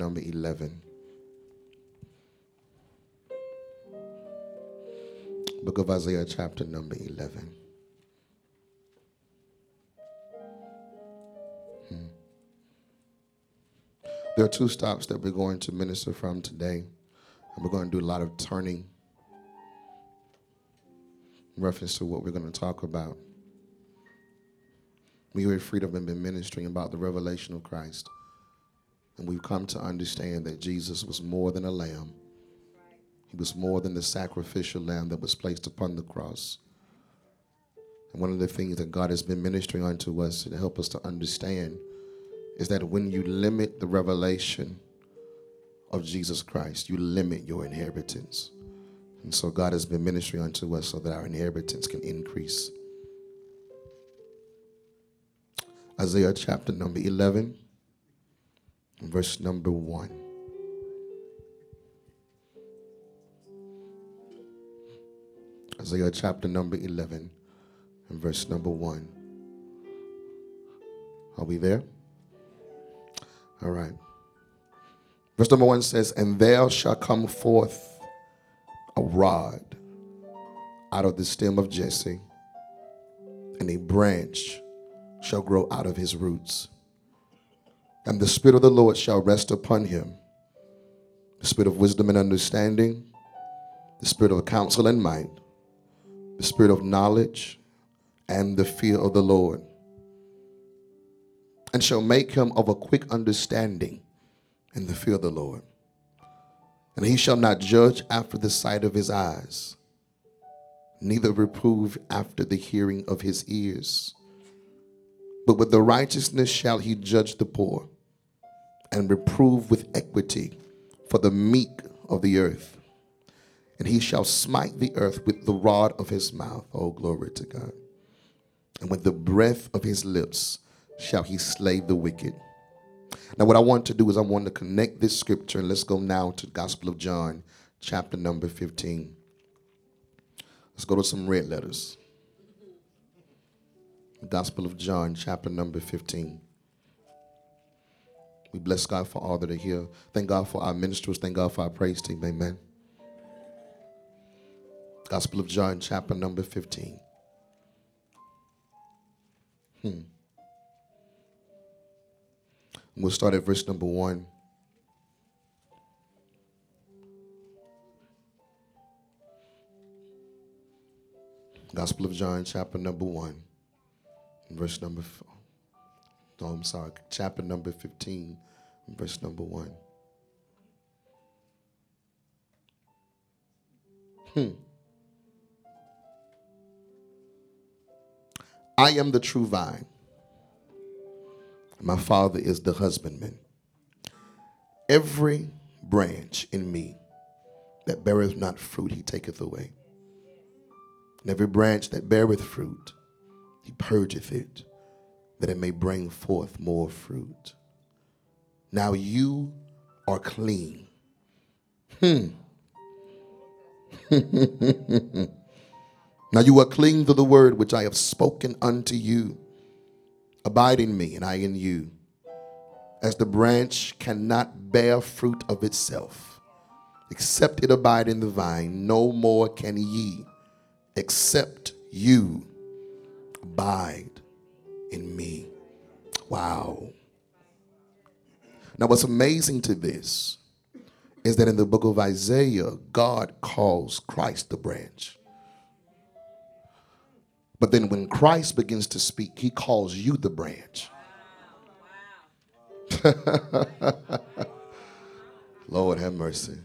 number 11. Book of Isaiah, chapter number 11. Hmm. There are two stops that we're going to minister from today, and we're going to do a lot of turning in reference to what we're going to talk about. We here at Freedom have been ministering about the revelation of Christ. And we've come to understand that Jesus was more than a lamb. He was more than the sacrificial lamb that was placed upon the cross. And one of the things that God has been ministering unto us to help us to understand is that when you limit the revelation of Jesus Christ, you limit your inheritance. And so God has been ministering unto us so that our inheritance can increase. Isaiah chapter number 11, verse number 1. Isaiah chapter number 11 and verse number 1. Are we there? All right. Verse number 1 says, And there shall come forth a rod out of the stem of Jesse, and a branch shall grow out of his roots. And the Spirit of the Lord shall rest upon him the Spirit of wisdom and understanding, the Spirit of counsel and might, the Spirit of knowledge, and the fear of the Lord. And shall make him of a quick understanding in the fear of the Lord. And he shall not judge after the sight of his eyes, neither reprove after the hearing of his ears but with the righteousness shall he judge the poor and reprove with equity for the meek of the earth. And he shall smite the earth with the rod of his mouth. Oh, glory to God. And with the breath of his lips shall he slay the wicked. Now, what I want to do is I want to connect this scripture, and let's go now to the Gospel of John, chapter number 15. Let's go to some red letters. Gospel of John, chapter number 15. We bless God for all that are here. Thank God for our ministers. Thank God for our praise team. Amen. Gospel of John, chapter number 15. Hmm. We'll start at verse number 1. Gospel of John, chapter number 1 verse number, no, I'm sorry, chapter number 15, verse number 1. Hmm. I am the true vine. My father is the husbandman. Every branch in me that beareth not fruit, he taketh away. And every branch that beareth fruit, he purgeth it, that it may bring forth more fruit. Now you are clean. Hmm. now you are clean through the word which I have spoken unto you. Abide in me, and I in you. As the branch cannot bear fruit of itself, except it abide in the vine, no more can ye, except you abide in me. Wow. Now, what's amazing to this is that in the book of Isaiah, God calls Christ the branch. But then when Christ begins to speak, he calls you the branch. Lord have mercy.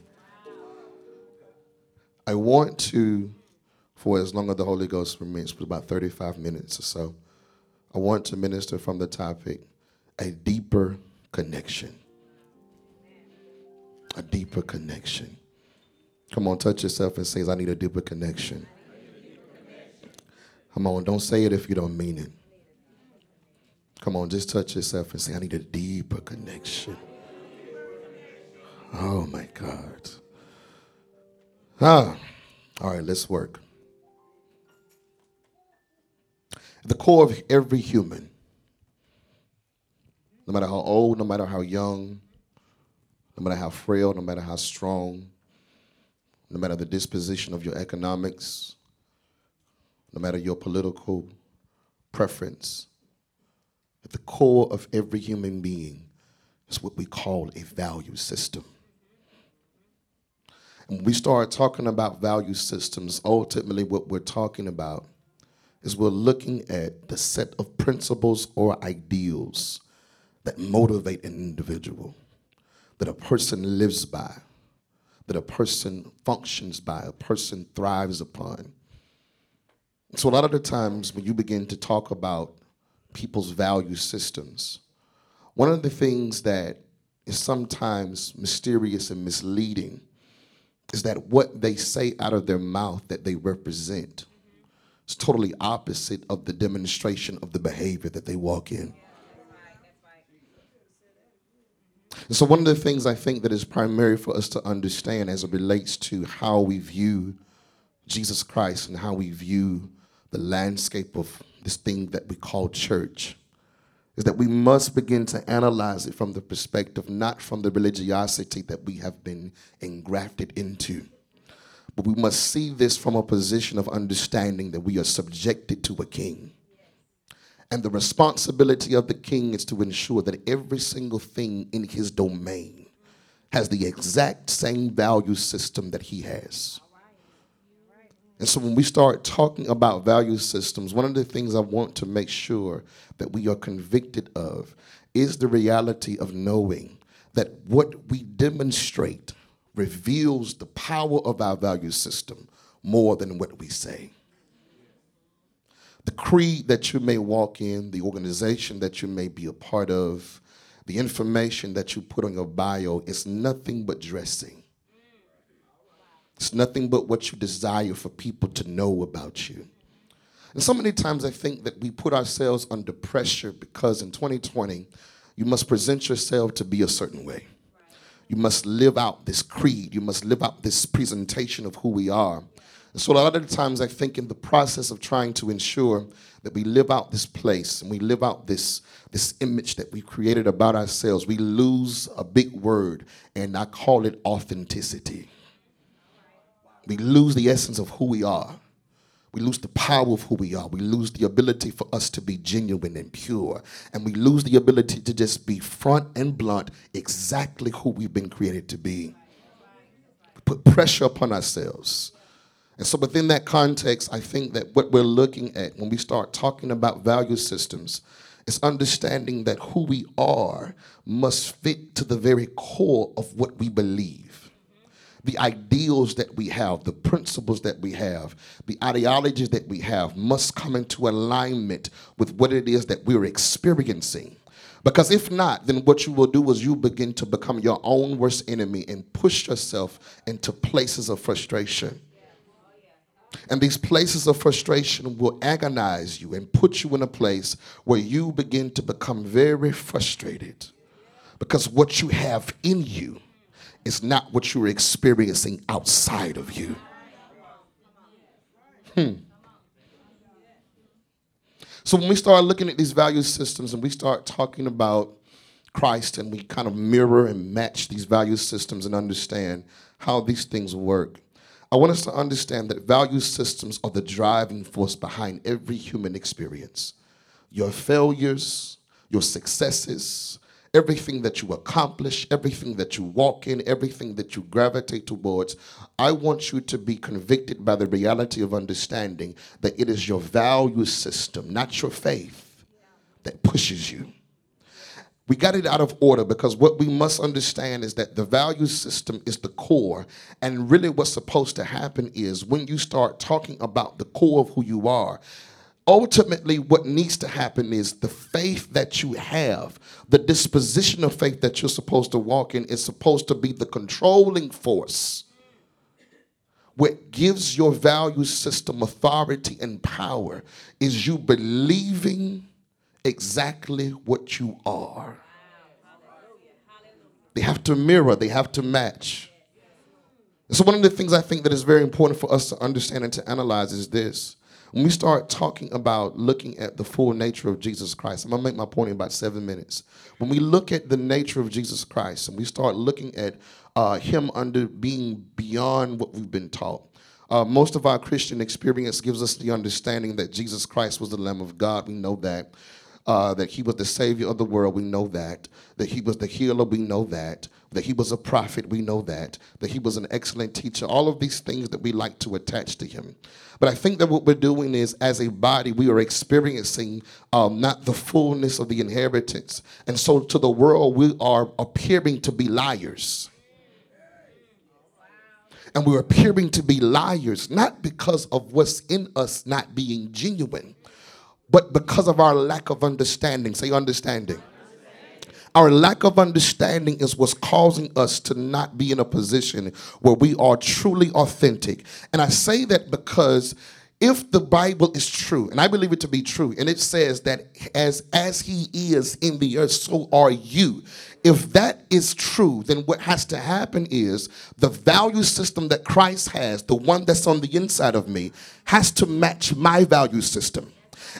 I want to for as long as the Holy Ghost permits, for about 35 minutes or so. I want to minister from the topic a deeper connection. A deeper connection. Come on, touch yourself and say, I need a deeper connection. Come on, don't say it if you don't mean it. Come on, just touch yourself and say, I need a deeper connection. Oh my God. Ah. All right, let's work. The core of every human, no matter how old, no matter how young, no matter how frail, no matter how strong, no matter the disposition of your economics, no matter your political preference, at the core of every human being is what we call a value system. And when we start talking about value systems, ultimately what we're talking about is we're looking at the set of principles or ideals that motivate an individual, that a person lives by, that a person functions by, a person thrives upon. So, a lot of the times when you begin to talk about people's value systems, one of the things that is sometimes mysterious and misleading is that what they say out of their mouth that they represent is totally opposite of the demonstration of the behavior that they walk in. And so, one of the things I think that is primary for us to understand as it relates to how we view Jesus Christ and how we view the landscape of this thing that we call church is that we must begin to analyze it from the perspective, not from the religiosity that we have been engrafted into. But we must see this from a position of understanding that we are subjected to a king. And the responsibility of the king is to ensure that every single thing in his domain has the exact same value system that he has. And so when we start talking about value systems, one of the things I want to make sure that we are convicted of is the reality of knowing that what we demonstrate reveals the power of our value system more than what we say. The creed that you may walk in, the organization that you may be a part of, the information that you put on your bio is nothing but dressing. It's nothing but what you desire for people to know about you. And so many times I think that we put ourselves under pressure because in 2020, you must present yourself to be a certain way. You must live out this creed. You must live out this presentation of who we are. And so a lot of the times I think in the process of trying to ensure that we live out this place and we live out this, this image that we created about ourselves, we lose a big word, and I call it authenticity. We lose the essence of who we are. We lose the power of who we are. We lose the ability for us to be genuine and pure. And we lose the ability to just be front and blunt exactly who we've been created to be. We put pressure upon ourselves. And so, within that context, I think that what we're looking at when we start talking about value systems is understanding that who we are must fit to the very core of what we believe the ideals that we have, the principles that we have, the ideologies that we have must come into alignment with what it is that we're experiencing. Because if not, then what you will do is you begin to become your own worst enemy and push yourself into places of frustration. And these places of frustration will agonize you and put you in a place where you begin to become very frustrated because what you have in you is not what you're experiencing outside of you. Hmm. So when we start looking at these value systems and we start talking about Christ and we kind of mirror and match these value systems and understand how these things work, I want us to understand that value systems are the driving force behind every human experience. Your failures, your successes, everything that you accomplish, everything that you walk in, everything that you gravitate towards, I want you to be convicted by the reality of understanding that it is your value system, not your faith, that pushes you. We got it out of order because what we must understand is that the value system is the core. And really, what's supposed to happen is when you start talking about the core of who you are, ultimately what needs to happen is the faith that you have the disposition of faith that you're supposed to walk in is supposed to be the controlling force. What gives your value system authority and power is you believing exactly what you are. They have to mirror they have to match. So one of the things i think that is very important for us to understand and to analyze is this when we start talking about looking at the full nature of Jesus Christ, I'm gonna make my point in about seven minutes. When we look at the nature of Jesus Christ and we start looking at uh, Him under being beyond what we've been taught, uh, most of our Christian experience gives us the understanding that Jesus Christ was the Lamb of God. We know that. Uh, that he was the savior of the world, we know that. That he was the healer, we know that. That he was a prophet, we know that. That he was an excellent teacher. All of these things that we like to attach to him. But I think that what we're doing is, as a body, we are experiencing um, not the fullness of the inheritance. And so to the world, we are appearing to be liars and we're appearing to be liars, not because of what's in us not being genuine, but because of our lack of understanding. Say, understanding. Our lack of understanding is what's causing us to not be in a position where we are truly authentic. And I say that because if the Bible is true, and I believe it to be true, and it says that as as he is in the earth, so are you. If that is true, then what has to happen is the value system that Christ has, the one that's on the inside of me, has to match my value system.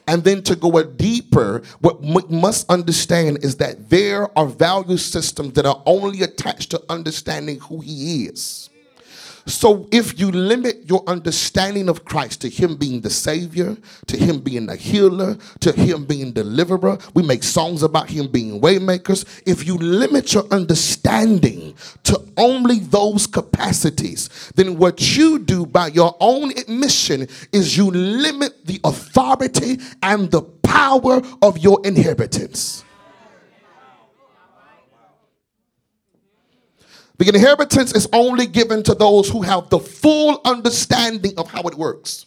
And then to go a deeper, what we must understand is that there are value systems that are only attached to understanding who he is. So if you limit your understanding of Christ to him being the savior, to him being a healer, to him being deliverer, we make songs about him being waymakers. If you limit your understanding to only those capacities, then what you do by your own admission is you limit the authority and the power of your inheritance. The inheritance is only given to those who have the full understanding of how it works.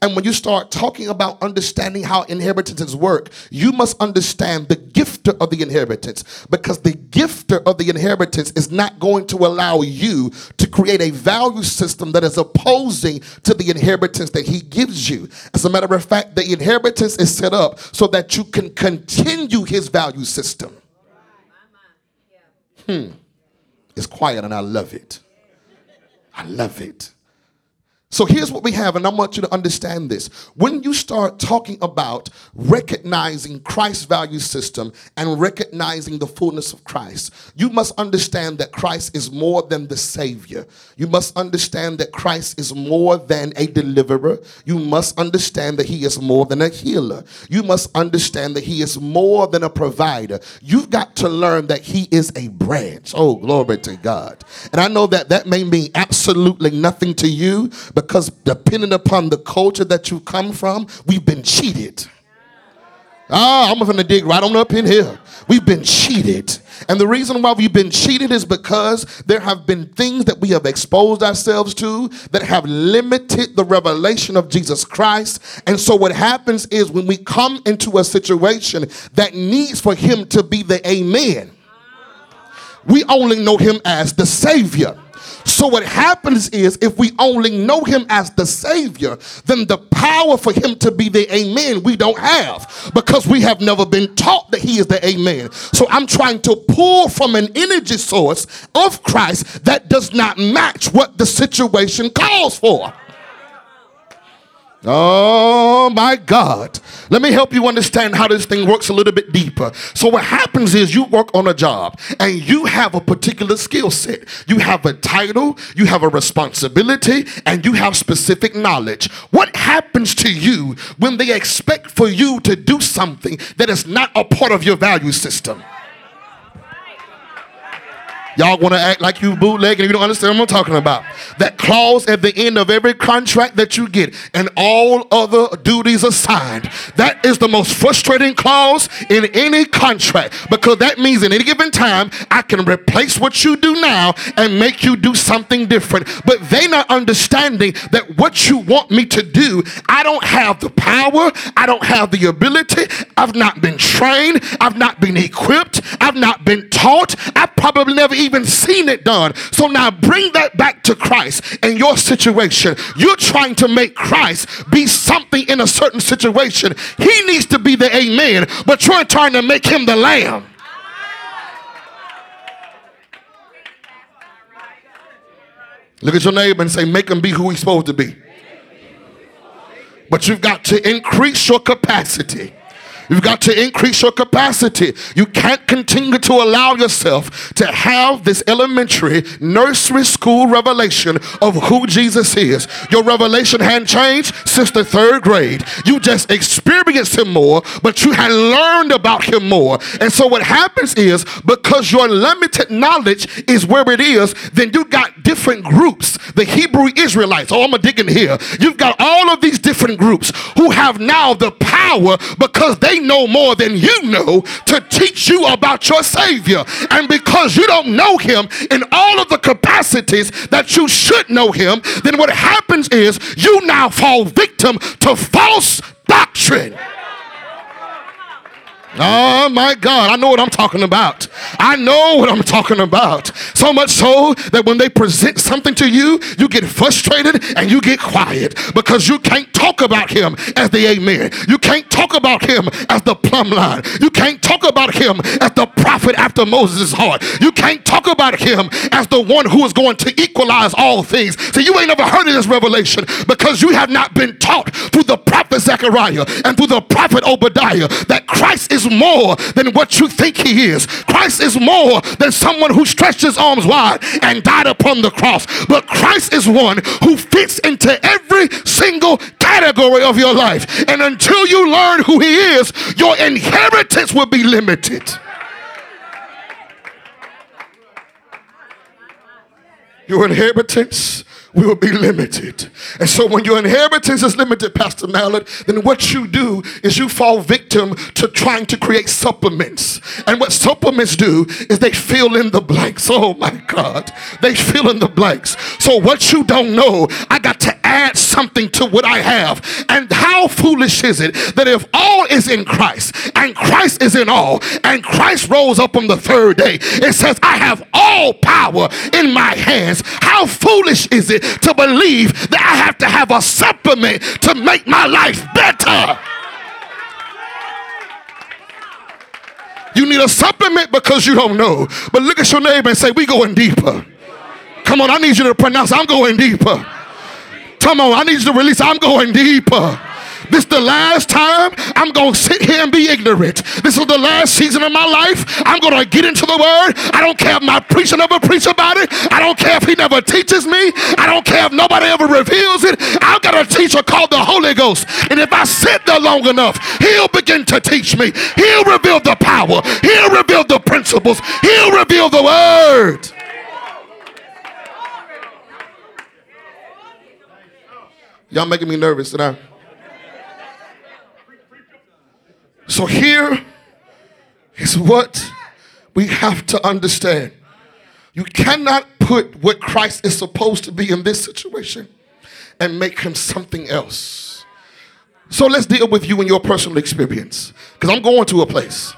And when you start talking about understanding how inheritances work, you must understand the gifter of the inheritance because the gifter of the inheritance is not going to allow you to create a value system that is opposing to the inheritance that he gives you. As a matter of fact, the inheritance is set up so that you can continue his value system. Hmm. It's quiet and I love it. I love it. So here's what we have, and I want you to understand this. When you start talking about recognizing Christ's value system and recognizing the fullness of Christ, you must understand that Christ is more than the Savior. You must understand that Christ is more than a deliverer. You must understand that He is more than a healer. You must understand that He is more than a provider. You've got to learn that He is a branch. Oh, glory to God. And I know that that may mean absolutely nothing to you, but because depending upon the culture that you come from, we've been cheated. Ah, I'm to dig right on up in here. We've been cheated. And the reason why we've been cheated is because there have been things that we have exposed ourselves to that have limited the revelation of Jesus Christ. And so what happens is when we come into a situation that needs for him to be the amen, we only know him as the Savior. So what happens is if we only know him as the savior, then the power for him to be the amen we don't have because we have never been taught that he is the amen. So I'm trying to pull from an energy source of Christ that does not match what the situation calls for. Oh my God. Let me help you understand how this thing works a little bit deeper. So, what happens is you work on a job and you have a particular skill set. You have a title, you have a responsibility, and you have specific knowledge. What happens to you when they expect for you to do something that is not a part of your value system? Y'all want to act like you bootleg and you don't understand what I'm talking about. That clause at the end of every contract that you get and all other duties assigned. That is the most frustrating clause in any contract because that means in any given time I can replace what you do now and make you do something different. But they not understanding that what you want me to do, I don't have the power, I don't have the ability, I've not been trained, I've not been equipped, I've not been taught, I probably never even seen it done. So now bring that back to Christ and your situation. You're trying to make Christ be something in a certain situation. He needs to be the amen, but you're trying to make him the lamb. Look at your neighbor and say, make him be who he's supposed to be. But but you've got to increase your capacity. You've got to increase your capacity. You can't continue to allow yourself to have this elementary nursery school revelation of who Jesus is. Your revelation hadn't changed since the third grade. You just experienced him more, but you had learned about him more. And so what happens is because your limited knowledge is where it is, then you got different groups. The Hebrew Israelites, oh, I'm gonna dig in here. You've got all of these different groups who have now the power because they know more than you know to teach you about your Savior. And because you don't know Him in all of the capacities that you should know Him, then what happens is you now fall victim to false doctrine. Oh my God, I know what I'm talking about. I know what I'm talking about. So much so that when they present something to you, you get frustrated and you get quiet because you can't talk about him as the amen. You can't talk about him as the plumb line. You can't talk about him as the prophet after Moses' heart. You can't talk about him as the one who is going to equalize all things. So you ain't never heard of this revelation because you have not been taught through the prophet Zechariah and through the prophet Obadiah that Christ is is more than what you think he is. Christ is more than someone who stretched his arms wide and died upon the cross. But Christ is one who fits into every single category of your life. And until you learn who he is, your inheritance will be limited. Your inheritance will be limited. And so when your inheritance is limited, Pastor Mallet, then what you do is you fall victim to trying to create supplements. And what supplements do is they fill in the blanks. Oh my God. They fill in the blanks. So what you don't know, I got to add something to what I have. And how foolish is it that if all is in Christ and Christ is in all and Christ rose up on the third day, it says, I have all power in my hands. How foolish is it to believe that I have to have a supplement to make my life better? You need a supplement because you don't know. But look at your neighbor and say, We going deeper. Come on, I need you to pronounce, I'm going deeper. Come on, I need you to release. I'm going deeper. This is the last time I'm going to sit here and be ignorant. This is the last season of my life. I'm going to get into the word. I don't care if my preacher never preach about it. I don't care if he never teaches me. I don't care if nobody ever reveals it. I've got a teacher called the Holy Ghost. And if I sit there long enough, he'll begin to teach me. He'll reveal the power. He'll reveal the principles. He'll reveal the word. Y'all making me nervous today. So here is what we have to understand. You cannot put what Christ is supposed to be in this situation and make him something else. So let's deal with you and your personal experience because I'm going to a place.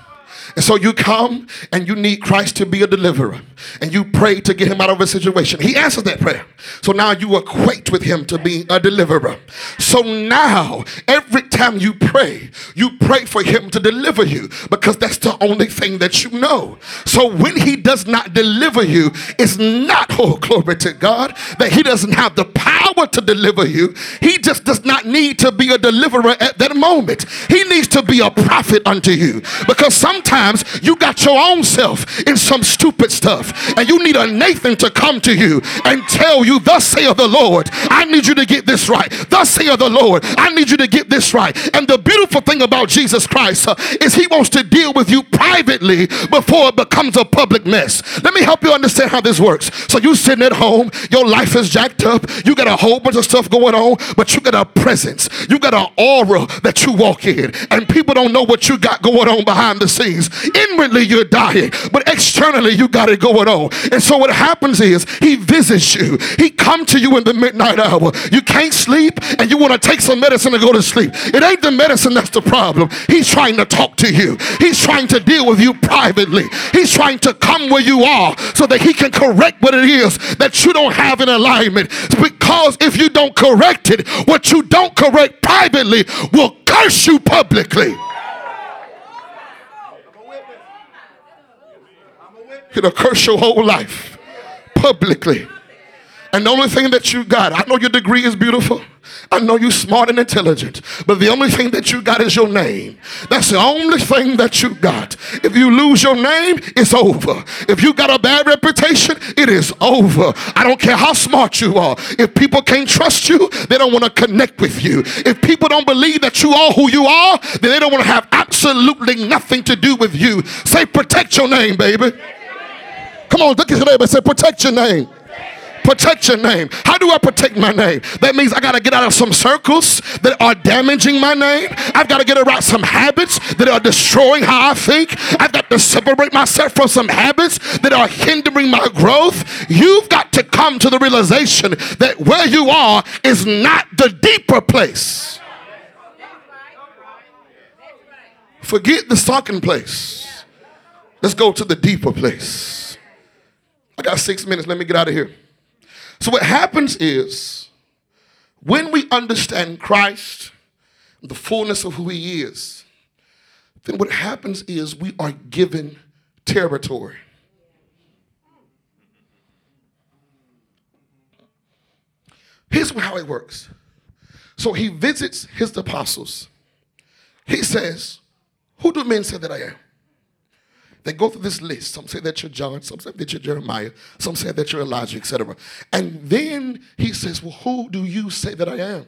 And so you come and you need Christ to be a deliverer and you pray to get him out of a situation. He answers that prayer. So now you equate with him to be a deliverer. So now every time you pray, you pray for him to deliver you because that's the only thing that you know. So when he does not deliver you, it's not, oh, glory to God, that he doesn't have the power to deliver you. He just does not need to be a deliverer at that moment. He needs to be a prophet unto you because sometimes you got your own self in some stupid stuff, and you need a Nathan to come to you and tell you, Thus saith the Lord, I need you to get this right. Thus saith the Lord, I need you to get this right. And the beautiful thing about Jesus Christ uh, is he wants to deal with you privately before it becomes a public mess. Let me help you understand how this works. So you sitting at home, your life is jacked up, you got a whole bunch of stuff going on, but you got a presence, you got an aura that you walk in, and people don't know what you got going on behind the scenes. Inwardly, you're dying, but externally, you got it going on. And so, what happens is he visits you. He come to you in the midnight hour. You can't sleep, and you want to take some medicine to go to sleep. It ain't the medicine that's the problem. He's trying to talk to you. He's trying to deal with you privately. He's trying to come where you are so that he can correct what it is that you don't have in alignment. Because if you don't correct it, what you don't correct privately will curse you publicly. It'll curse your whole life publicly. And the only thing that you got, I know your degree is beautiful. I know you're smart and intelligent, but the only thing that you got is your name. That's the only thing that you got. If you lose your name, it's over. If you got a bad reputation, it is over. I don't care how smart you are. If people can't trust you, they don't want to connect with you. If people don't believe that you are who you are, then they don't want to have absolutely nothing to do with you. Say, protect your name, baby. Come on, look at your neighbor. Say, protect your name protect your name. How do I protect my name? That means I got to get out of some circles that are damaging my name. I've got to get around some habits that are destroying how I think. I've got to separate myself from some habits that are hindering my growth. You've got to come to the realization that where you are is not the deeper place. Forget the sunken place. Let's go to the deeper place. I got six minutes. Let me get out of here. So, what happens is when we understand Christ, the fullness of who He is, then what happens is we are given territory. Here's how it works. So he visits his apostles. He says, Who do men say that I am? They go through this list. Some say that you're John, some say that you're Jeremiah, some say that you're Elijah, etc. And then he says, Well, who do you say that I am?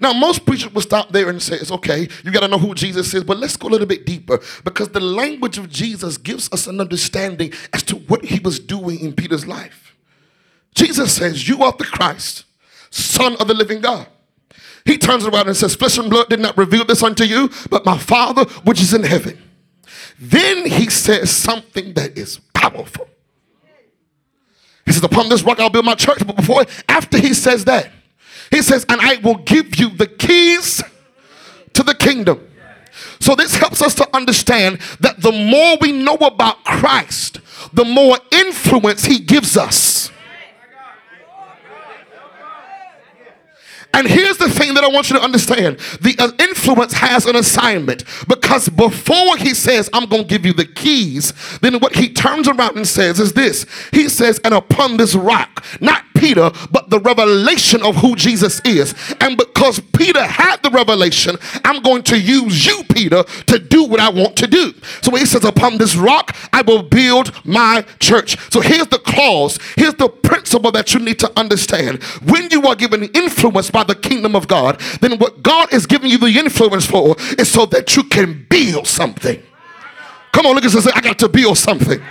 Now, most preachers will stop there and say, It's okay, you got to know who Jesus is, but let's go a little bit deeper because the language of Jesus gives us an understanding as to what he was doing in Peter's life. Jesus says, You are the Christ, Son of the living God. He turns around and says, Flesh and blood did not reveal this unto you, but my Father which is in heaven. Then he says something that is powerful. He says, Upon this rock I'll build my church. But before, after he says that, he says, And I will give you the keys to the kingdom. So this helps us to understand that the more we know about Christ, the more influence he gives us. And here's the thing that I want you to understand the uh, influence has an assignment because before he says, I'm going to give you the keys, then what he turns around and says is this He says, And upon this rock, not Peter, but the revelation of who Jesus is. And because Peter had the revelation, I'm going to use you, Peter, to do what I want to do. So he says, Upon this rock, I will build my church. So here's the clause, here's the principle that you need to understand. When you are given influence by the kingdom of God, then what God is giving you the influence for is so that you can build something. Come on, look at this. I got to build something.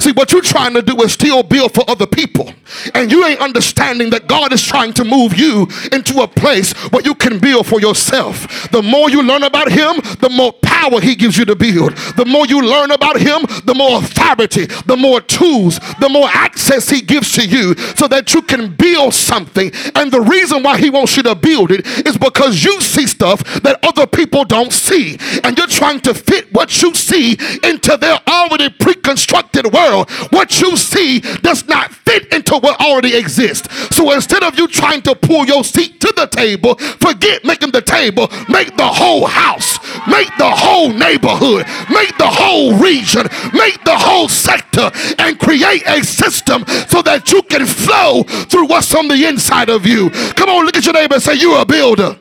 See, what you're trying to do is still build for other people. And you ain't understanding that God is trying to move you into a place where you can build for yourself. The more you learn about Him, the more power He gives you to build. The more you learn about Him, the more authority, the more tools, the more access He gives to you so that you can build something. And the reason why He wants you to build it is because you see stuff that other people don't see. And you're trying to fit what you see into their already pre constructed world world, what you see does not fit into what already exists. So instead of you trying to pull your seat to the table, forget making the table, make the whole house, make the whole neighborhood, make the whole region, make the whole sector, and create a system so that you can flow through what's on the inside of you. Come on, look at your neighbor and say, You're a builder.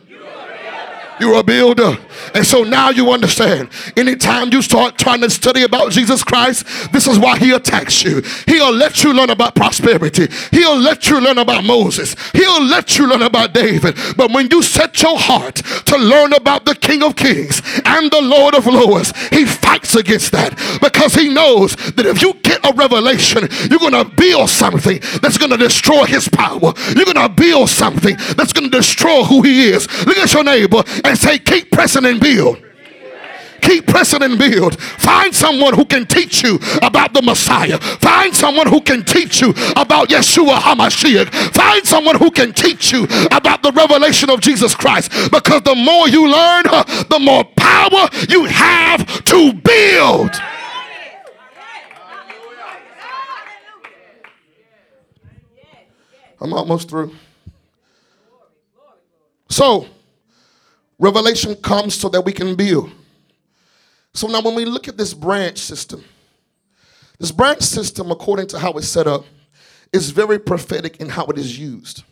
You're a builder. And so now you understand. Anytime you start trying to study about Jesus Christ, this is why he attacks you. He'll let you learn about prosperity. He'll let you learn about Moses. He'll let you learn about David. But when you set your heart to learn about the King of Kings and the Lord of Lords, he fights against that because he knows that if you get a revelation, you're going to build something that's going to destroy his power. You're going to build something that's going to destroy who he is. Look at your neighbor and say, keep pressing and build. Keep pressing and build. Find someone who can teach you about the Messiah. Find someone who can teach you about Yeshua HaMashiach. Find someone who can teach you about the revelation of Jesus Christ. Because the more you learn, the more power you have to build. I'm almost through. So, Revelation comes so that we can build. So now, when we look at this branch system, this branch system, according to how it's set up, is very prophetic in how it is used.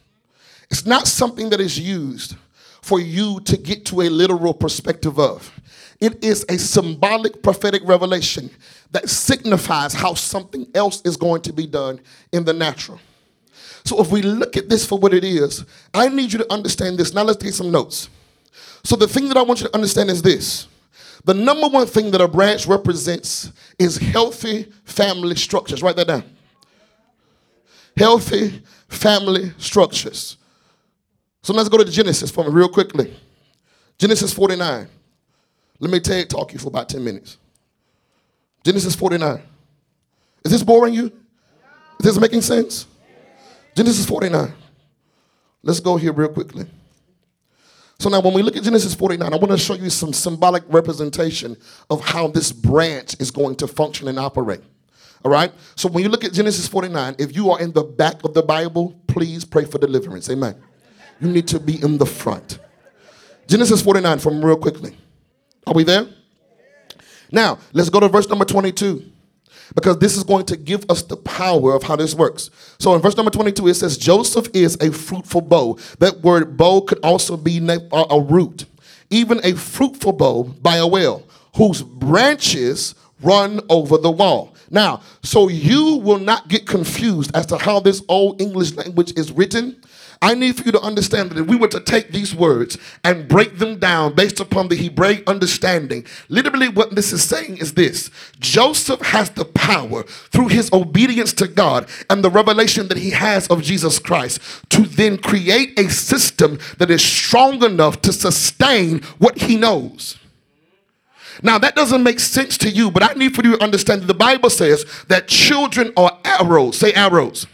It's not something that is used for you to get to a literal perspective of. It is a symbolic prophetic revelation that signifies how something else is going to be done in the natural. So if we look at this for what it is, I need you to understand this. Now let's take some notes. So the thing that I want you to understand is this. The number one thing that a branch represents is healthy family structures. Write that down. Healthy family structures. So let's go to Genesis for me real quickly. Genesis 49. Let me you, talk you for about 10 minutes. Genesis 49. Is this boring you? Is this making sense? Genesis 49. Let's go here real quickly. So now when we look at Genesis 49, I want to show you some symbolic representation of how this branch is going to function and operate. All right? So when you look at Genesis 49, if you are in the back of the Bible, please pray for deliverance. Amen. You need to be in the front. Genesis 49 from real quickly. Are we there? Now, let's go to verse number 22 because this is going to give us the power of how this works. So in verse number 22, it says, Joseph is a fruitful bough. That word bough could also be a root, even a fruitful bough by a well, whose branches run over the wall. Now, so you will not get confused as to how this old English language is written I need for you to understand that if we were to take these words and break them down based upon the Hebraic understanding, literally what this is saying is this Joseph has the power through his obedience to God and the revelation that he has of Jesus Christ to then create a system that is strong enough to sustain what he knows. Now, that doesn't make sense to you, but I need for you to understand that the Bible says that children are arrows. Say arrows.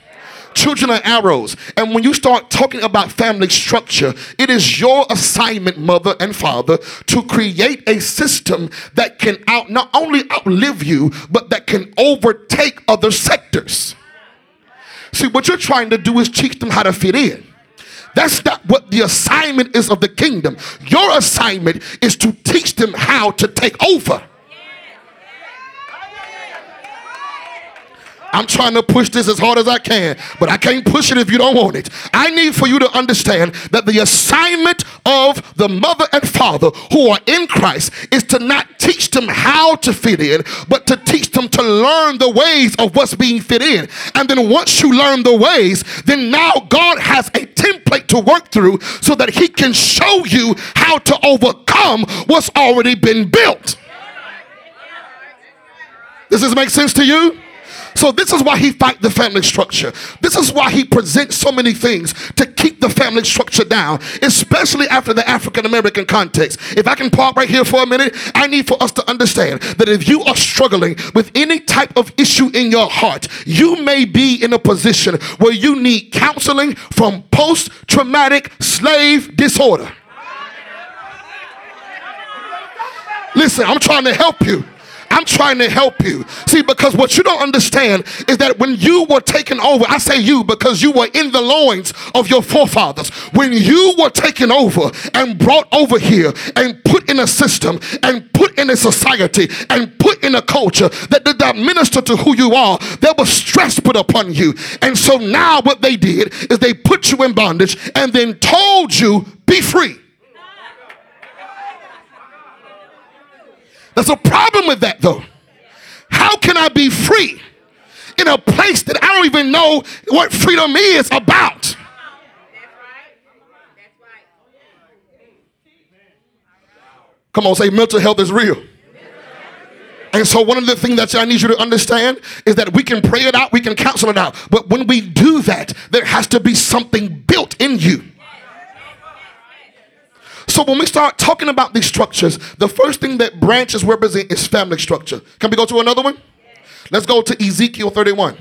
Children are arrows. And when you start talking about family structure, it is your assignment, mother and father, to create a system that can out not only outlive you, but that can overtake other sectors. See, what you're trying to do is teach them how to fit in. That's not what the assignment is of the kingdom. Your assignment is to teach them how to take over. I'm trying to push this as hard as I can, but I can't push it if you don't want it. I need for you to understand that the assignment of the mother and father who are in Christ is to not teach them how to fit in, but to teach them to learn the ways of what's being fit in. And then once you learn the ways, then now God has a template to work through so that He can show you how to overcome what's already been built. Does this make sense to you? So this is why he fight the family structure. This is why he presents so many things to keep the family structure down, especially after the African American context. If I can park right here for a minute, I need for us to understand that if you are struggling with any type of issue in your heart, you may be in a position where you need counseling from post-traumatic slave disorder. Listen, I'm trying to help you. I'm trying to help you. See, because what you don't understand is that when you were taken over, I say you because you were in the loins of your forefathers. When you were taken over and brought over here and put in a system and put in a society and put in a culture that did not minister to who you are, there was stress put upon you. And so now what they did is they put you in bondage and then told you, be free. There's a problem with that though. How can I be free in a place that I don't even know what freedom is about? Come on, say mental health is real. And so, one of the things that I need you to understand is that we can pray it out, we can counsel it out. But when we do that, there has to be something built in you. So when we start talking about these structures, the first thing that branches represent is family structure. Can we go to another one? Let's go to Ezekiel 31.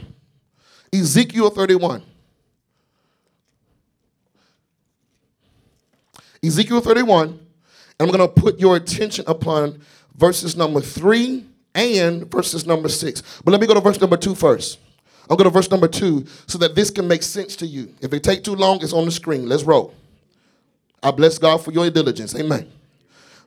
Ezekiel 31. Ezekiel 31. And I'm going to put your attention upon verses number 3 and verses number 6. But let me go to verse number 2 first. I'll go to verse number 2 so that this can make sense to you. If it take too long, it's on the screen. Let's roll. I bless God for your diligence. Amen.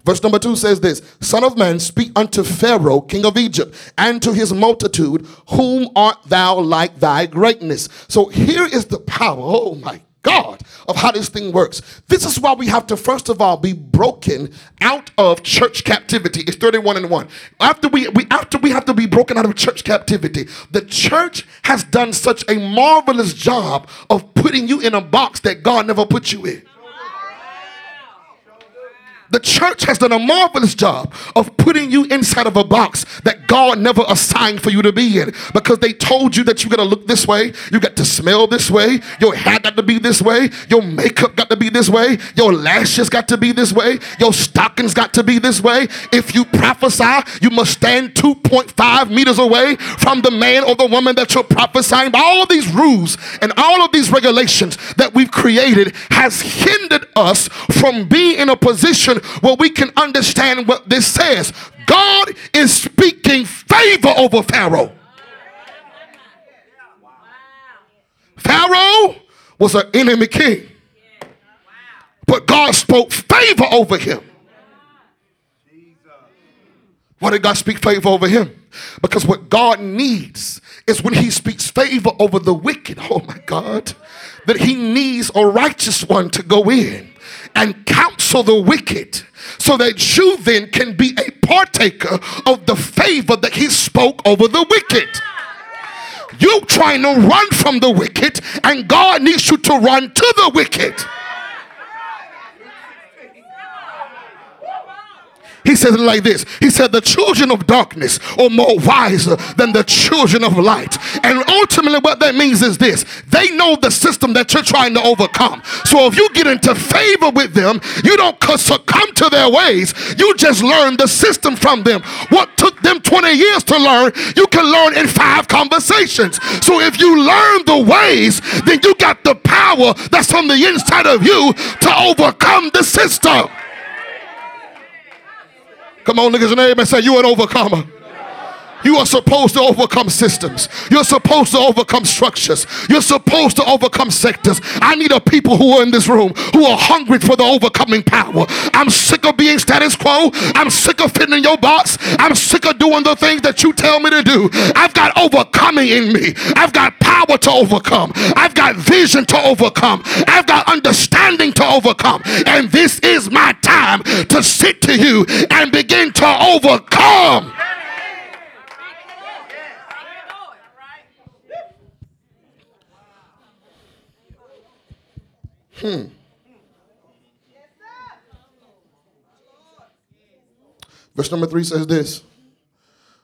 Verse number two says this Son of man, speak unto Pharaoh, king of Egypt, and to his multitude, whom art thou like thy greatness? So here is the power. Oh my God of how this thing works. This is why we have to first of all be broken out of church captivity. It's 31 and 1. After we, we after we have to be broken out of church captivity, the church has done such a marvelous job of putting you in a box that God never put you in. The church has done a marvelous job of putting you inside of a box that God never assigned for you to be in because they told you that you got to look this way, you got to smell this way, your hair got to be this way, your makeup got to be this way, your lashes got to be this way, your stockings got to be this way. If you prophesy, you must stand 2.5 meters away from the man or the woman that you're prophesying. All of these rules and all of these regulations that we've created has hindered us from being in a position where we can understand what this says. God is speaking favor over Pharaoh. Pharaoh was an enemy king, but God spoke favor over him. Why did God speak favor over him? Because what God needs is when he speaks favor over the wicked, oh my God, that he needs a righteous one to go in and counsel the wicked so that you then can be a partaker of the favor that he spoke over the wicked. You trying to run from the wicked, and God needs you to run to the wicked. He says it like this He said, The children of darkness are more wiser than the children of light. And ultimately, what that means is this they know the system that you're trying to overcome. So if you get into favor with them, you don't succumb to their ways, you just learn the system from them. What took them 20 years to learn, you can learn in five conversations. So if you learn the ways, then you got the power that's on the inside of you to overcome the system. Come on, niggas, and. Say, you an overcomer. You are supposed to overcome systems. You're supposed to overcome structures. You're supposed to overcome sectors. I need a people who are in this room who are hungry for the overcoming power. I'm sick of being status quo. I'm sick of fitting in your box. I'm sick of doing the things that you tell me to do. I've got overcoming in me. I've got power to overcome. I've got vision to overcome. I've got understanding to overcome. And this is my time to sit to you and begin to overcome. Hmm. Verse number three says this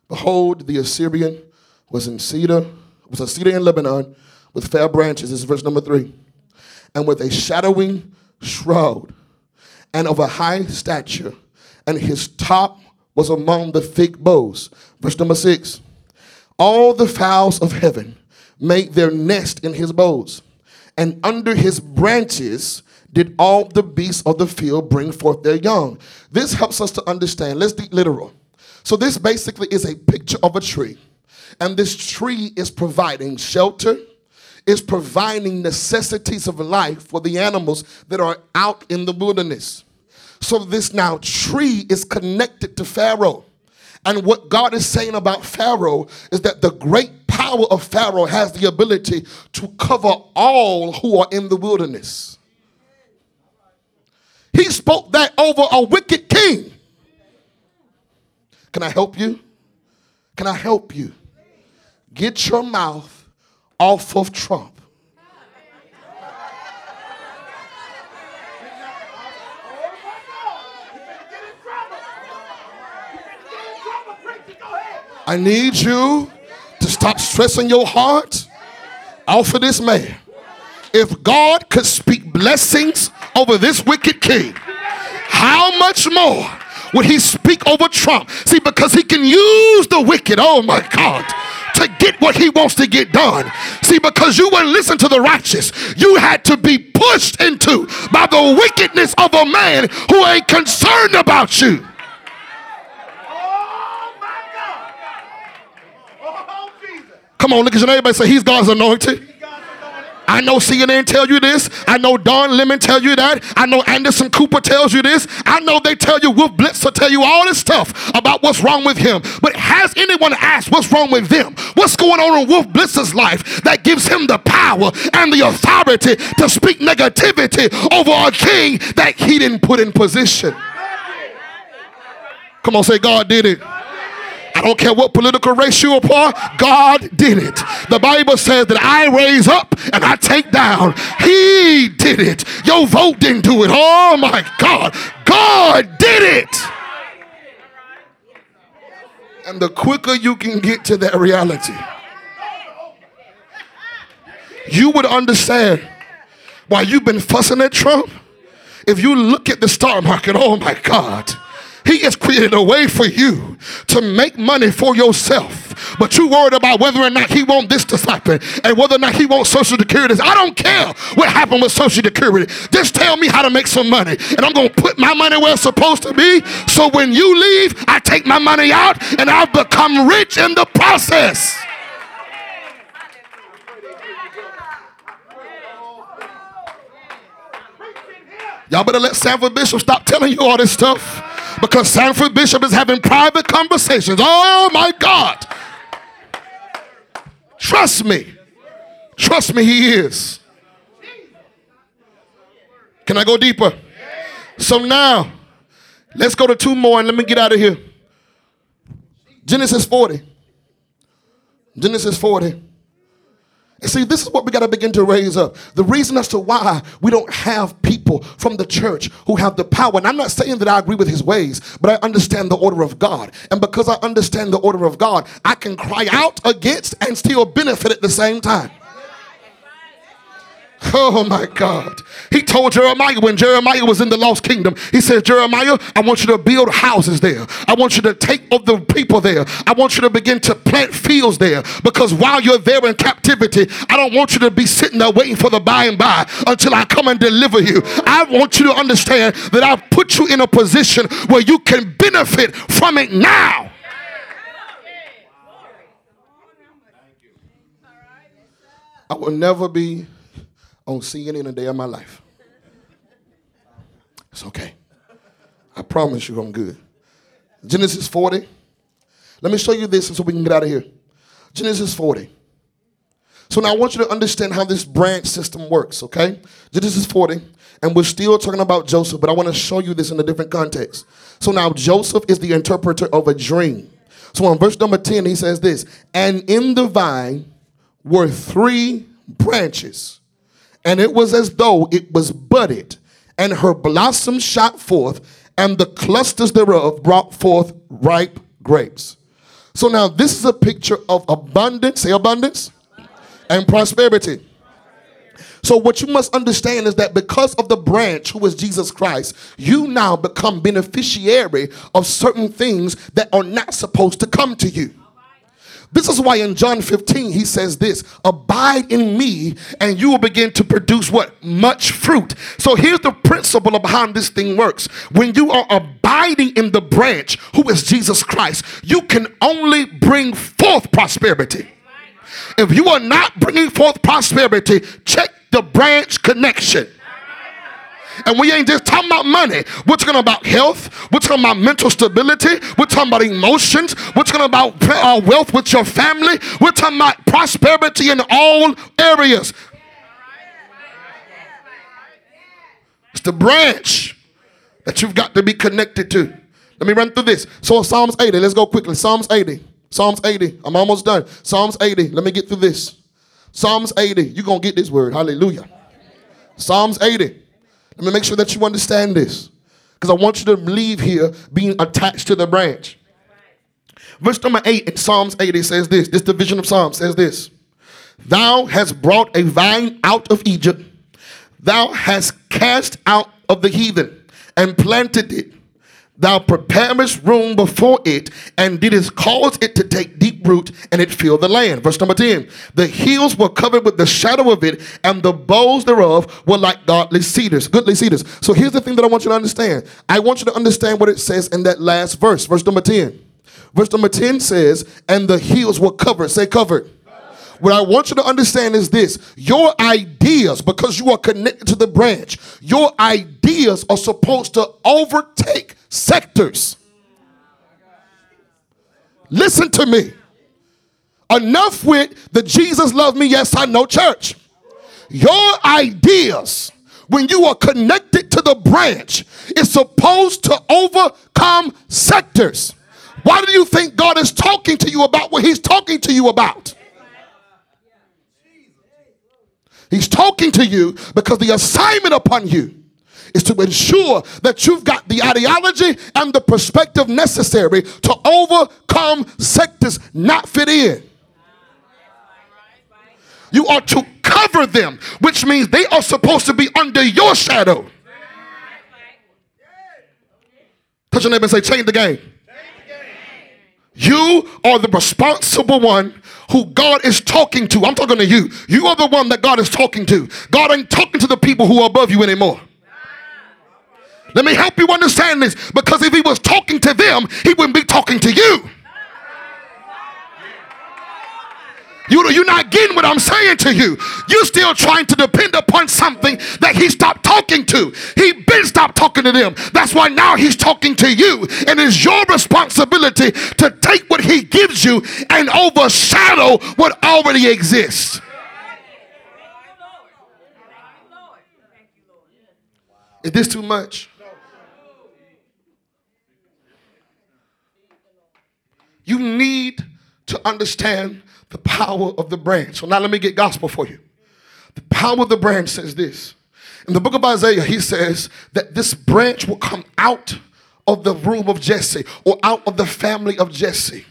Behold, the Assyrian was in cedar, was a cedar in Lebanon with fair branches. This is verse number three. And with a shadowing shroud and of a high stature, and his top was among the thick boughs. Verse number six. All the fowls of heaven made their nest in his boughs and under his branches did all the beasts of the field bring forth their young. This helps us to understand. Let's be literal. So, this basically is a picture of a tree, and this tree is providing shelter, is providing necessities of life for the animals that are out in the wilderness. So, this now tree is connected to Pharaoh. And what God is saying about Pharaoh is that the great power of Pharaoh has the ability to cover all who are in the wilderness. He spoke that over a wicked king. Can I help you? Can I help you? Get your mouth off of Trump. I need you to stop stressing your heart off of this man. If God could speak blessings over this wicked king, how much more would he speak over Trump? See, because he can use the wicked, oh my God, to get what he wants to get done. See, because you wouldn't listen to the righteous, you had to be pushed into by the wickedness of a man who ain't concerned about you. Come on, look at your neighbor say, He's God's anointed. I know CNN tell you this. I know Don Lemon tell you that. I know Anderson Cooper tells you this. I know they tell you Wolf Blitzer tell you all this stuff about what's wrong with him. But has anyone asked what's wrong with them? What's going on in Wolf Blitzer's life that gives him the power and the authority to speak negativity over a king that he didn't put in position? Come on, say God did it. I don't care what political race you're part, God did it. The Bible says that I raise up and I take down. He did it. Your vote didn't do it. Oh my God. God did it. And the quicker you can get to that reality, you would understand why you've been fussing at Trump. If you look at the stock market, oh my God he has created a way for you to make money for yourself. But you worried about whether or not he wants this to happen and whether or not he wants social security. I don't care what happened with social security. Just tell me how to make some money. And I'm going to put my money where it's supposed to be. So when you leave, I take my money out and I've become rich in the process. Y'all better let Sanford Bishop stop telling you all this stuff because Sanford Bishop is having private conversations. Oh my God. Trust me. Trust me, he is. Can I go deeper? So now, let's go to two more and let me get out of here. Genesis 40. Genesis 40. See, this is what we got to begin to raise up. The reason as to why we don't have people from the church who have the power. And I'm not saying that I agree with his ways, but I understand the order of God. And because I understand the order of God, I can cry out against and still benefit at the same time. Oh my God. He told Jeremiah when Jeremiah was in the lost kingdom, he said, Jeremiah, I want you to build houses there. I want you to take of the people there. I want you to begin to plant fields there because while you're there in captivity, I don't want you to be sitting there waiting for the by and by until I come and deliver you. I want you to understand that I've put you in a position where you can benefit from it now. I will never be on CNN a day of my life. It's okay. I promise you I'm good. Genesis 40. Let me show you this so we can get out of here. Genesis 40. So now I want you to understand how this branch system works, okay? Genesis 40. And we're still talking about Joseph, but I want to show you this in a different context. So now Joseph is the interpreter of a dream. So in verse number 10, he says this And in the vine were three branches and it was as though it was budded, and her blossoms shot forth, and the clusters thereof brought forth ripe grapes. So now this is a picture of abundance, say abundance, and prosperity. So, what you must understand is that because of the branch who is Jesus Christ, you now become beneficiary of certain things that are not supposed to come to you. This is why in John 15 he says this Abide in me, and you will begin to produce what? Much fruit. So here's the principle of how this thing works. When you are abiding in the branch, who is Jesus Christ, you can only bring forth prosperity. If you are not bringing forth prosperity, check the branch connection. And we ain't just talking about money. We're talking about health. We're talking about mental stability. We're talking about emotions. We're talking about uh, wealth with your family. We're talking about prosperity in all areas. It's the branch that you've got to be connected to. Let me run through this. So Psalms 80, let's go quickly. Psalms 80. Psalms 80. I'm almost done. Psalms 80. Let me get through this. Psalms 80. You're going to get this word. Hallelujah. Psalms 80. Let me make sure that you understand this. Because I want you to leave here being attached to the branch. Verse number 8 in Psalms 80 says this this division of Psalms says this. Thou hast brought a vine out of Egypt, thou hast cast out of the heathen and planted it Thou preparest room before it, and didst cause it to take deep root, and it filled the land. Verse number 10. The hills were covered with the shadow of it, and the boughs thereof were like godly cedars, goodly cedars. So here's the thing that I want you to understand. I want you to understand what it says in that last verse, verse number 10. Verse number 10 says, And the hills were covered. Say covered What I want you to understand is this your ideas, because you are connected to the branch, your ideas are supposed to overtake sectors. Listen to me. Enough with the Jesus love me, yes, I know church. Your ideas, when you are connected to the branch, is supposed to overcome sectors. Why do you think God is talking to you about what He's talking to you about? He's talking to you because the assignment upon you is to ensure that you've got the ideology and the perspective necessary to overcome sectors not fit in. You are to cover them, which means they are supposed to be under your shadow. Touch your neighbor and say, change the game. You are the responsible one who God is talking to. I'm talking to you. You are the one that God is talking to. God ain't talking to the people who are above you anymore. Let me help you understand this because if he was talking to them, he wouldn't be talking to you. You, you're not getting what I'm saying to you. You're still trying to depend upon something that he stopped talking to. He been stopped talking to them. That's why now he's talking to you. And it's your responsibility to take what he gives you and overshadow what already exists. Is this too much? You need to understand the power of the branch. So now let me get gospel for you. The power of the branch says this. In the book of Isaiah, he says that this branch will come out of the room of Jesse or out of the family of Jesse.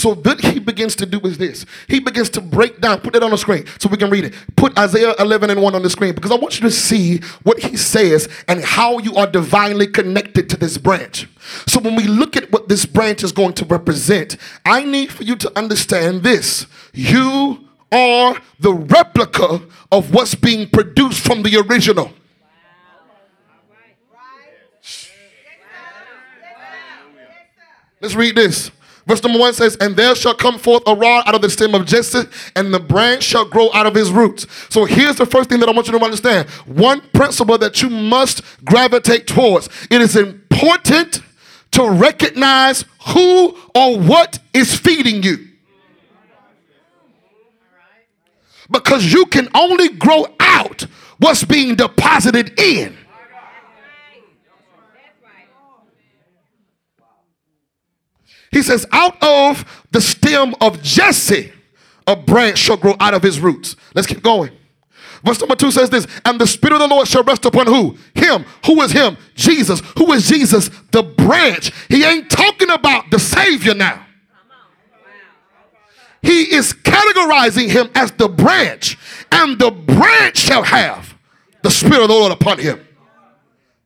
So what he begins to do is this. He begins to break down, put it on the screen so we can read it. Put Isaiah 11 and 1 on the screen because I want you to see what he says and how you are divinely connected to this branch. So when we look at what this branch is going to represent, I need for you to understand this. You are the replica of what's being produced from the original. Let's read this. Verse number one says, And there shall come forth a rod out of the stem of Jesse, and the branch shall grow out of his roots. So here's the first thing that I want you to understand. One principle that you must gravitate towards. It is important to recognize who or what is feeding you. Because you can only grow out what's being deposited in. He says, out of the stem of Jesse, a branch shall grow out of his roots. Let's keep going. Verse number two says this, and the Spirit of the Lord shall rest upon who? Him. Who is him? Jesus. Who is Jesus? The branch. He ain't talking about the Savior now. He is categorizing him as the branch, and the branch shall have the Spirit of the Lord upon him,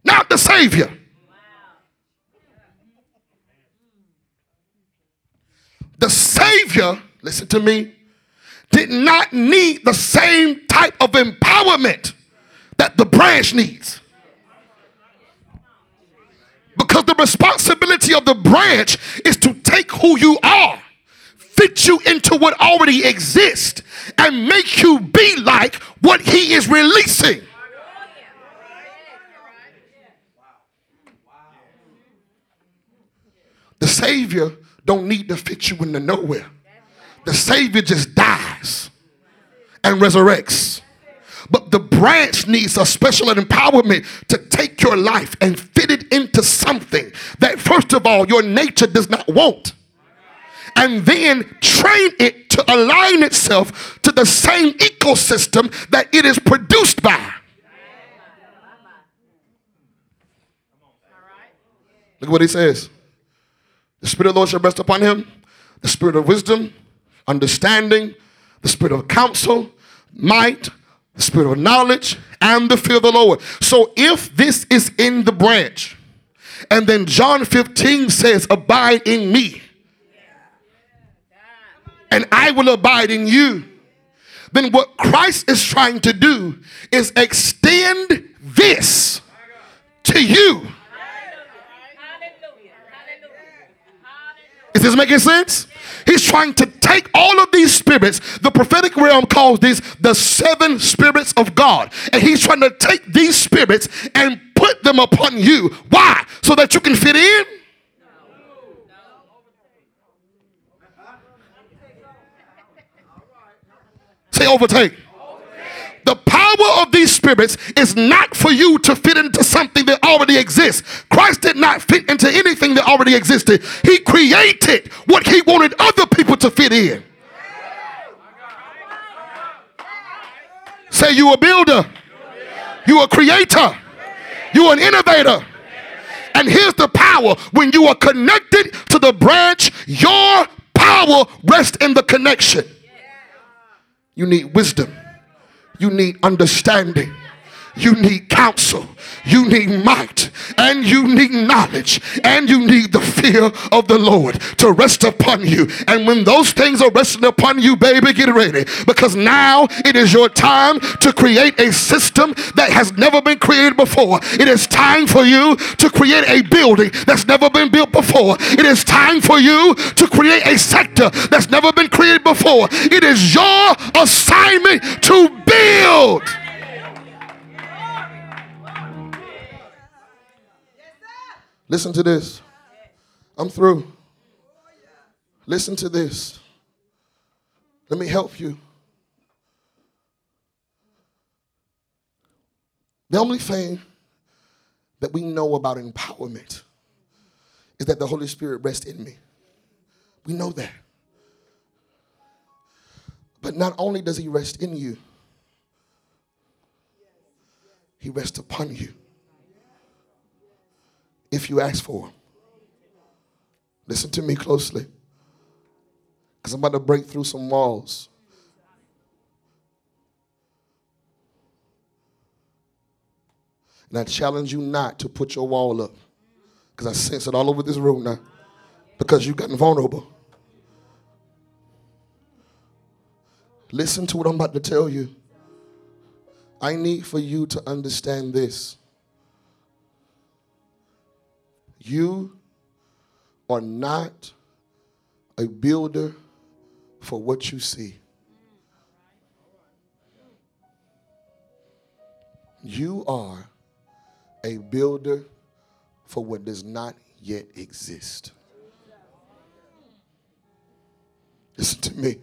not the Savior. The Savior, listen to me, did not need the same type of empowerment that the branch needs. Because the responsibility of the branch is to take who you are, fit you into what already exists, and make you be like what he is releasing. The Savior don't need to fit you into nowhere. The Savior just dies and resurrects. But the branch needs a special empowerment to take your life and fit it into something that, first of all, your nature does not want. And then train it to align itself to the same ecosystem that it is produced by. Look what he says. The Spirit of the Lord shall rest upon him, the Spirit of wisdom, understanding, the Spirit of counsel, might, the Spirit of knowledge, and the fear of the Lord. So if this is in the branch, and then John 15 says, Abide in me, and I will abide in you. Then what Christ is trying to do is extend this to you Is this making sense? He's trying to take all of these spirits. The prophetic realm calls these the seven spirits of God. And he's trying to take these spirits and put them upon you. Why? So that you can fit in? Say overtake. The power of these spirits is not for you to fit into something that already exists. Christ did not fit into anything that already existed. He created what he wanted other people to fit in. Say you a builder. You a creator. You an innovator. And here's the power. When you are connected to the branch, your power rests in the connection. You need wisdom. You need understanding. You need counsel. You need might. And you need knowledge. And you need the fear of the Lord to rest upon you. And when those things are resting upon you, baby, get ready. Because now it is your time to create a system that has never been created before. It is time for you to create a building that's never been built before. It is time for you to create a sector that's never been created before. It is your assignment to build. Listen to this. I'm through. Listen to this. Let me help you. The only thing that we know about empowerment is that the Holy Spirit rests in me. We know that. But not only does He rest in you, He rests upon you if you ask for them. Listen to me closely. Because I'm about to break through some walls. And I challenge you not to put your wall up. Because I sense it all over this room now. Because you've gotten vulnerable. Listen to what I'm about to tell you. I need for you to understand this. You are not a builder for what you see. You are a builder for what does not yet exist. Listen to me.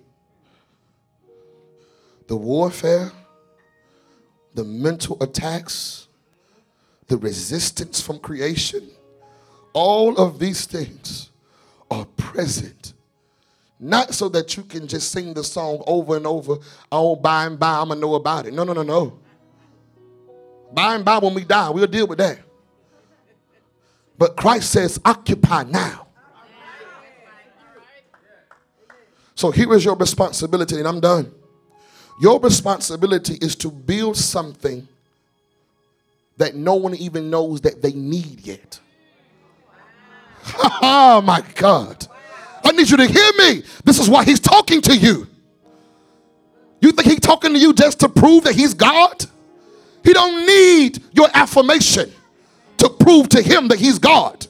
The warfare, the mental attacks, the resistance from creation all of these things are present. Not so that you can just sing the song over and over. Oh, by and by, I'm going to know about it. No, no, no, no. By and by, when we die, we'll deal with that. But Christ says, occupy now. So here is your responsibility, and I'm done. Your responsibility is to build something that no one even knows that they need yet. Oh my God. I need you to hear me. This is why he's talking to you. You think he's talking to you just to prove that he's God? He don't need your affirmation to prove to him that he's God.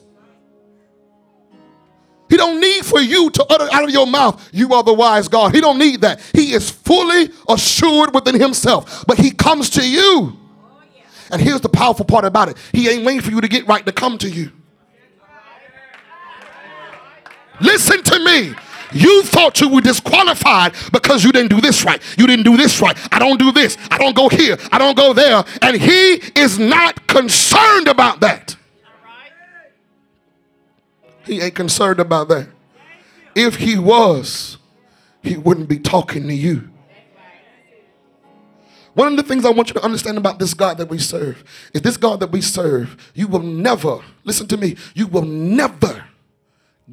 He don't need for you to utter out of your mouth, you are the wise God. He don't need that. He is fully assured within himself. But he comes to you. And here's the powerful part about it. He ain't waiting for you to get right to come to you. Listen to me. You thought you were disqualified because you didn't do this right. You didn't do this right. I don't do this. I don't go here. I don't go there. And he is not concerned about that. He ain't concerned about that. If he was, he wouldn't be talking to you. One of the things I want you to understand about this God that we serve is this God that we serve, you will never, listen to me, you will never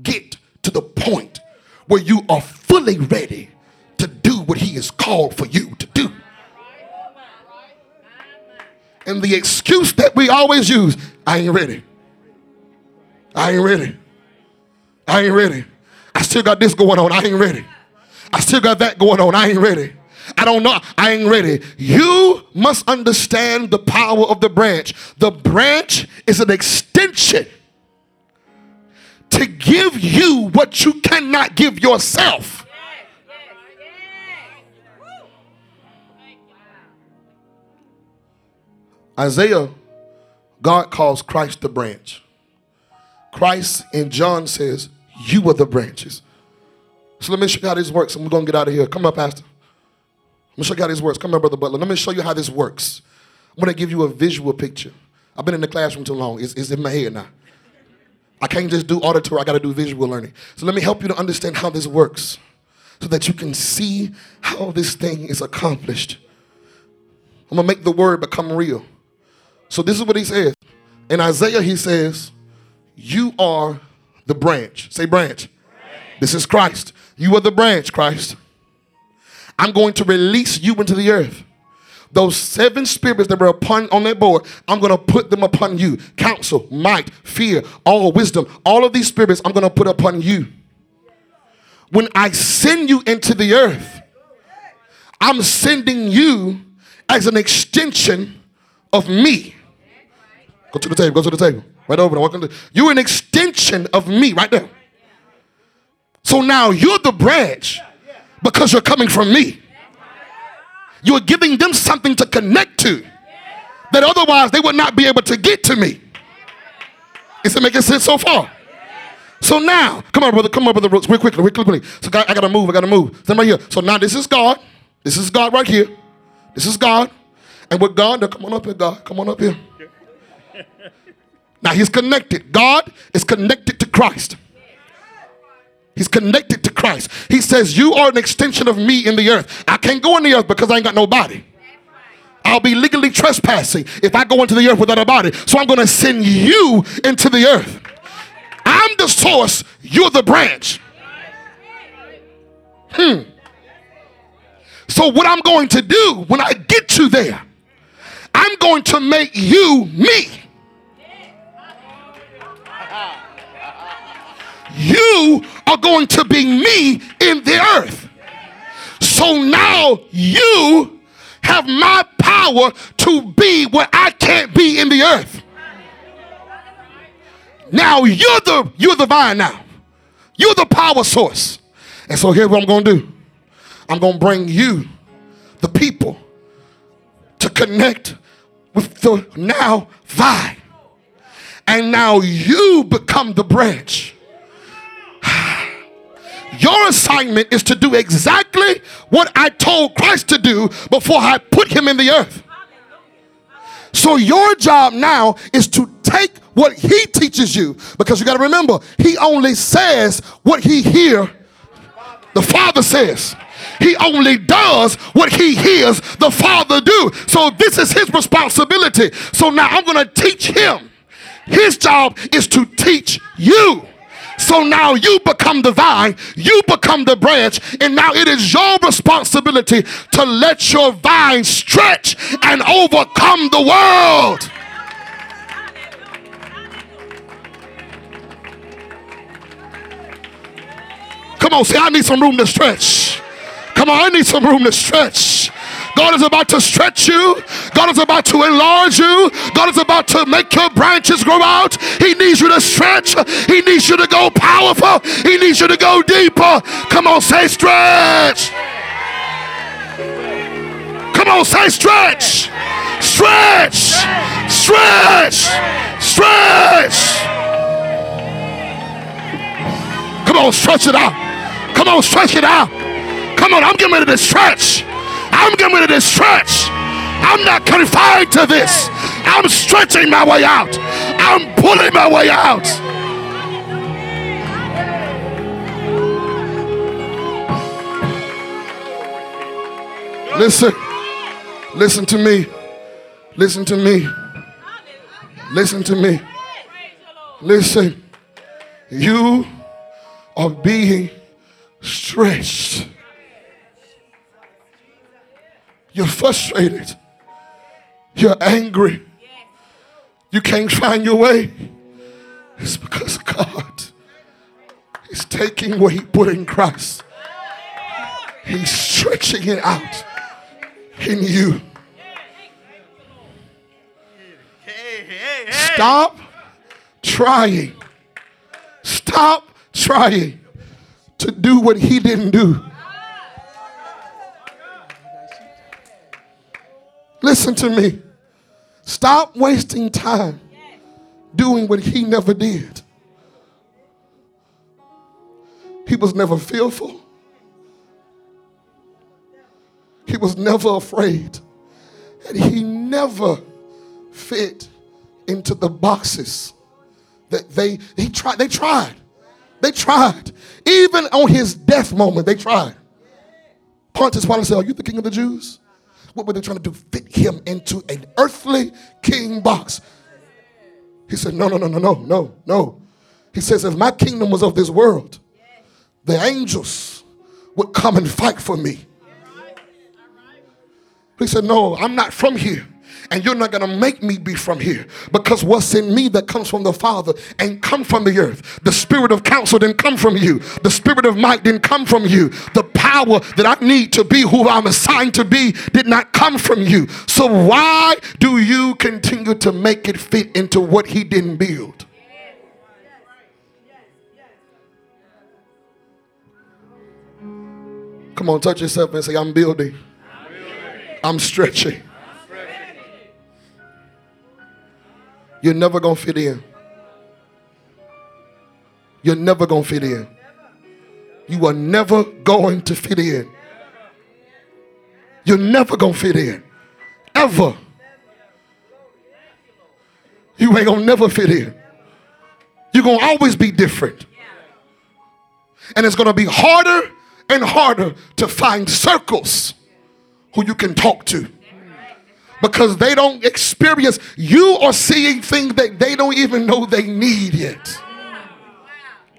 get to the point where you are fully ready to do what He has called for you to do. And the excuse that we always use I ain't ready. I ain't ready. I ain't ready. I still got this going on. I ain't ready. I still got that going on. I ain't ready. I don't know. I ain't ready. You must understand the power of the branch. The branch is an extension to give you what you cannot give yourself. Isaiah, God calls Christ the branch. Christ in John says, You are the branches. So let me show you how this works. I'm going to get out of here. Come up, Pastor. Let me show you how this works. Come on, Brother Butler. Let me show you how this works. I'm going to give you a visual picture. I've been in the classroom too long. It's, it's in my head now. I can't just do auditory, I got to do visual learning. So let me help you to understand how this works so that you can see how this thing is accomplished. I'm to make the word become real. So this is what he says. In Isaiah, he says, You are the branch. Say branch. branch. This is Christ. You are the branch, Christ. I'm going to release you into the earth. Those seven spirits that were upon on that board, I'm going to put them upon you. Counsel, might, fear, all wisdom, all of these spirits I'm going to put upon you. When I send you into the earth, I'm sending you as an extension of me. Go to the table. Go to the table. Right over there. You're an extension of me right there. So now you're the branch because you're coming from me. You're giving them something to connect to that otherwise they would not be able to get to me. Is it making sense so far? So now, come on, brother, come on, brother, real quickly, real quickly. So I, I gotta move, I gotta move. Stand right here. So now this is God. This is God right here. This is God. And with God, now come on up here, God. Come on up here. Now he's connected. God is connected to Christ. He's connected to Christ. He says, You are an extension of me in the earth. I can't go in the earth because I ain't got no body. I'll be legally trespassing if I go into the earth without a body. So I'm going to send you into the earth. I'm the source, you're the branch. Hmm. So, what I'm going to do when I get you there, I'm going to make you me. You are going to be me in the earth. So now you have my power to be what I can't be in the earth. Now you're the you're the vine now. You're the power source. And so here's what I'm to do. I'm to bring you the people to connect with the now vine. And now you become the branch. Your assignment is to do exactly what I told Christ to do before I put him in the earth. So your job now is to take what he teaches you because you got to remember he only says what he hear the father says. He only does what he hears the father do. So this is his responsibility. So now i'm going to teach him. His job is to teach you so now you become the vine, you become the branch, and now it is your responsibility to let your vine stretch and overcome the world. Come on, say, I need some room to stretch. Come on, I need some room to stretch. God is about to stretch you. God is about to enlarge you. God is about to make your branches grow out. He needs you to stretch. He needs you to go powerful. He needs you to go deeper. Come on, say stretch. Come on, say stretch. Stretch. Stretch. Stretch. Come on, stretch it out. Come on, stretch it out. Come on, I'm getting ready to stretch. I'm getting ready to stretch. I'm not confined to this. I'm stretching my way out. I'm pulling my way out. Listen. Listen to me. Listen to me. Listen to me. Listen. You are being stretched. You're frustrated. You're angry. You can't find your way. It's because God is taking what He put in Christ, He's stretching it out in you. Stop trying. Stop trying to do what he didn't do. Listen to me. Stop wasting time doing what he never did. He was never fearful. He was never afraid. And he never fit into the boxes that they he tried they tried. They tried. Even on his death moment, they tried. Pontius Pilate said, Are you the king of the Jews? What were they trying to do? Fit him into an earthly king box. He said, No, no, no, no, no, no, no. He says, If my kingdom was of this world, the angels would come and fight for me. He said, No, I'm not from here. And you're not going to make me be from here because what's in me that comes from the Father ain't come from the earth. The spirit of counsel didn't come from you. The spirit of might didn't come from you. The power that I need to be who I'm assigned to be did not come from you. So why do you continue to make it fit into what He didn't build? Come on, touch yourself and say, I'm building. I'm stretching. You're never going to fit in. You're never going to fit in. You are never going to fit in. You're never going to fit in. Ever. You ain't going to never fit in. You're going to always be different. And it's going to be harder and harder to find circles who you can talk to because they don't experience you are seeing things that they don't even know they need yet.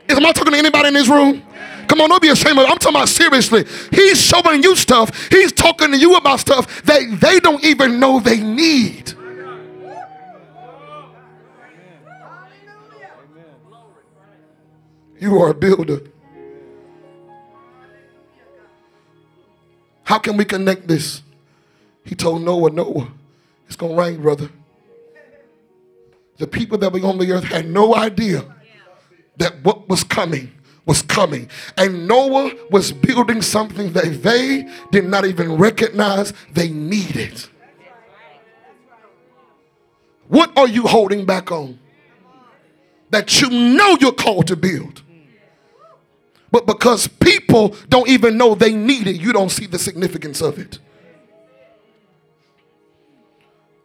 Am I talking to anybody in this room? Come on, don't be ashamed of it. I'm talking about seriously. He's showing you stuff. He's talking to you about stuff that they don't even know they need. You are a builder. How can we connect this? He told Noah, Noah, it's going to rain, brother. The people that were on the earth had no idea that what was coming was coming. And Noah was building something that they did not even recognize they needed. What are you holding back on? That you know you're called to build. But because people don't even know they need it, you don't see the significance of it.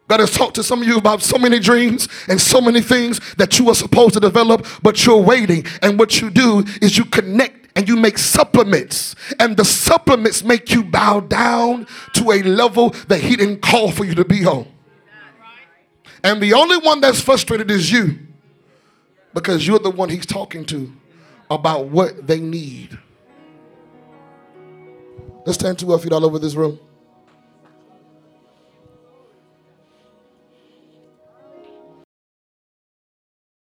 God has talked to some of you about so many dreams and so many things that you are supposed to develop, but you're waiting. And what you do is you connect and you make supplements. And the supplements make you bow down to a level that He didn't call for you to be on. And the only one that's frustrated is you because you're the one He's talking to about what they need. Let's stand to our feet all over this room.